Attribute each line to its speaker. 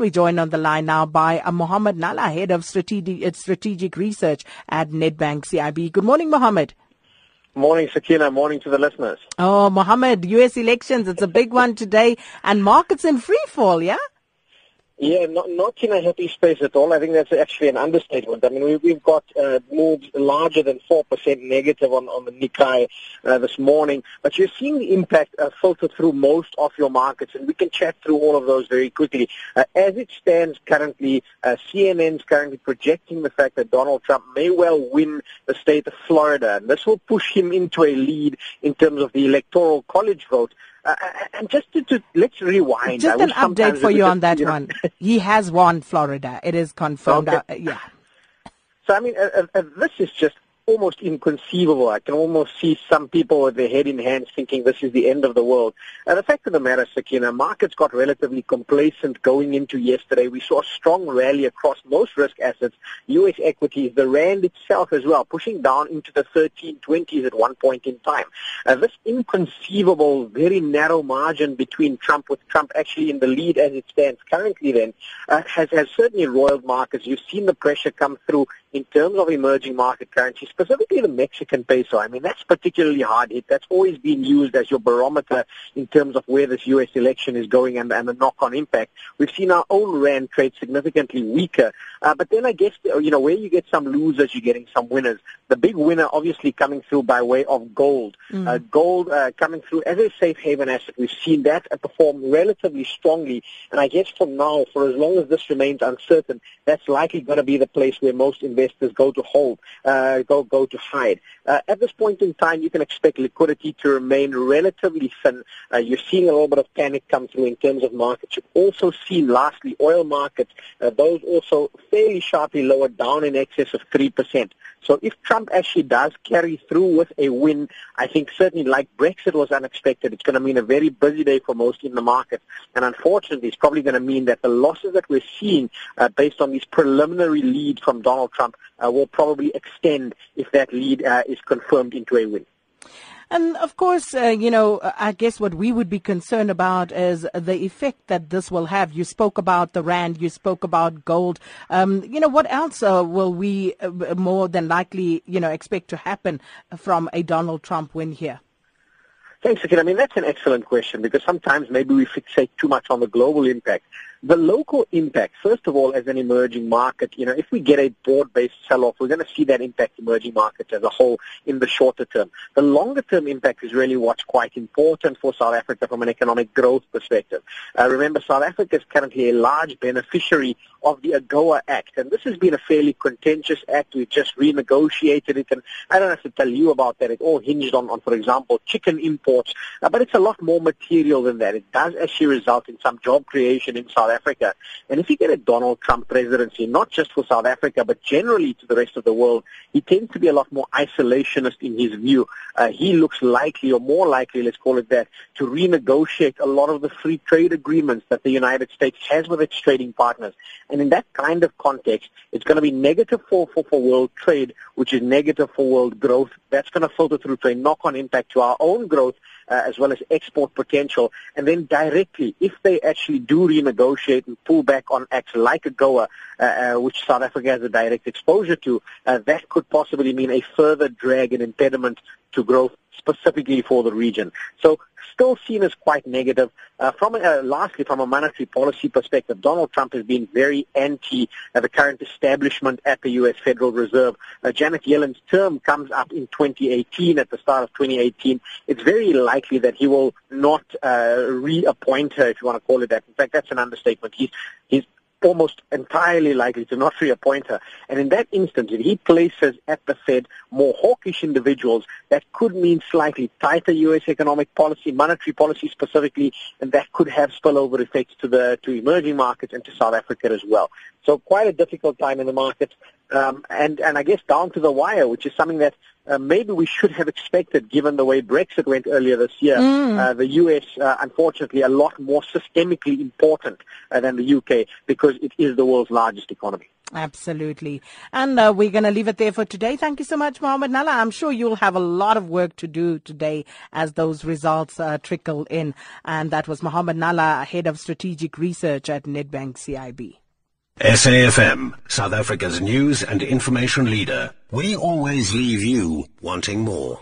Speaker 1: And we're joined on the line now by uh, Mohammed Nalla, Head of Strategic, uh, Strategic Research at Nedbank CIB. Good morning, Mohammed.
Speaker 2: Morning, Sakina. Morning to the listeners.
Speaker 1: Oh, Mohammed, U.S. elections. It's a big one today and markets in free fall, yeah?
Speaker 2: Yeah, not, not in a happy space at all. I think that's actually an understatement. I mean, we, we've got uh, moves larger than 4% negative on, on the Nikkei uh, this morning, but you're seeing the impact uh, filter through most of your markets, and we can chat through all of those very quickly. Uh, as it stands currently, uh, CNN's currently projecting the fact that Donald Trump may well win the state of Florida, and this will push him into a lead in terms of the electoral college vote. Uh, and just to, to, let's rewind.
Speaker 1: Just an update for you on that one. he has won Florida. It is confirmed. Okay. Uh, yeah.
Speaker 2: So I mean, uh, uh, this is just almost inconceivable. I can almost see some people with their head in hands thinking this is the end of the world. And the fact of the matter, Sakina, markets got relatively complacent going into yesterday. We saw a strong rally across most risk assets, U.S. equities, the rand itself as well, pushing down into the 1320s at one point in time. Uh, this inconceivable, very narrow margin between Trump, with Trump actually in the lead as it stands currently then, uh, has, has certainly roiled markets. You've seen the pressure come through in terms of emerging market currencies, specifically the Mexican peso. I mean, that's particularly hard hit. That's always been used as your barometer in terms of where this U.S. election is going and, and the knock-on impact. We've seen our own rand trade significantly weaker. Uh, but then I guess, you know, where you get some losers, you're getting some winners. The big winner obviously coming through by way of gold. Mm. Uh, gold uh, coming through as a safe haven asset. We've seen that perform relatively strongly. And I guess for now, for as long as this remains uncertain, that's likely going to be the place where most investors investors go to hold, uh, go go to hide. Uh, at this point in time, you can expect liquidity to remain relatively thin. Uh, you're seeing a little bit of panic come through in terms of markets. You've also seen, lastly, oil markets, uh, those also fairly sharply lower down in excess of 3%. So if Trump actually does carry through with a win, I think certainly like Brexit was unexpected, it's going to mean a very busy day for most in the market. And unfortunately, it's probably going to mean that the losses that we're seeing uh, based on these preliminary leads from Donald Trump uh, will probably extend if that lead uh, is confirmed into a win.
Speaker 1: And of course, uh, you know, I guess what we would be concerned about is the effect that this will have. You spoke about the rand, you spoke about gold. Um, you know, what else uh, will we uh, more than likely, you know, expect to happen from a Donald Trump win here?
Speaker 2: Thanks, again. I mean, that's an excellent question because sometimes maybe we fixate too much on the global impact. The local impact, first of all, as an emerging market, you know, if we get a broad-based sell-off, we're going to see that impact emerging markets as a whole in the shorter term. The longer-term impact is really what's quite important for South Africa from an economic growth perspective. Uh, remember, South Africa is currently a large beneficiary of the AGOA Act, and this has been a fairly contentious act. We've just renegotiated it, and I don't have to tell you about that. It all hinged on, on for example, chicken imports, uh, but it's a lot more material than that. It does actually result in some job creation in South South Africa. And if you get a Donald Trump presidency, not just for South Africa, but generally to the rest of the world, he tends to be a lot more isolationist in his view. Uh, he looks likely, or more likely, let's call it that, to renegotiate a lot of the free trade agreements that the United States has with its trading partners. And in that kind of context, it's going to be negative for, for, for world trade, which is negative for world growth. That's going to filter through to a knock-on impact to our own growth uh, as well as export potential. And then directly, if they actually do renegotiate and pull back on acts like AGOA, uh, uh, which South Africa has a direct exposure to, uh, that could possibly mean a further drag and impediment to growth specifically for the region. So still seen as quite negative. Uh, from uh, lastly, from a monetary policy perspective, Donald Trump has been very anti uh, the current establishment at the U.S. Federal Reserve. Uh, Janet Yellen's term comes up in 2018, at the start of 2018. It's very likely that he will not uh, reappoint her, if you want to call it that. In fact, that's an understatement. He's he's almost entirely likely to not reappoint her. And in that instance, if he places at the Fed more hawkish individuals, that could mean slightly tighter U.S. economic policy, monetary policy specifically, and that could have spillover effects to the to emerging markets and to South Africa as well. So quite a difficult time in the market, um, and and I guess down to the wire, which is something that uh, maybe we should have expected, given the way Brexit went earlier this year,
Speaker 1: Mm.
Speaker 2: uh, the US, uh, unfortunately, a lot more systemically important uh, than the UK because it is the world's largest economy.
Speaker 1: Absolutely. And uh, we're going to leave it there for today. Thank you so much, Mohammed Nalla. I'm sure you'll have a lot of work to do today as those results uh, trickle in. And that was Mohammed Nalla, Head of Strategic Research at Nedbank CIB.
Speaker 3: SAFM, South Africa's news and information leader. We always leave you wanting more.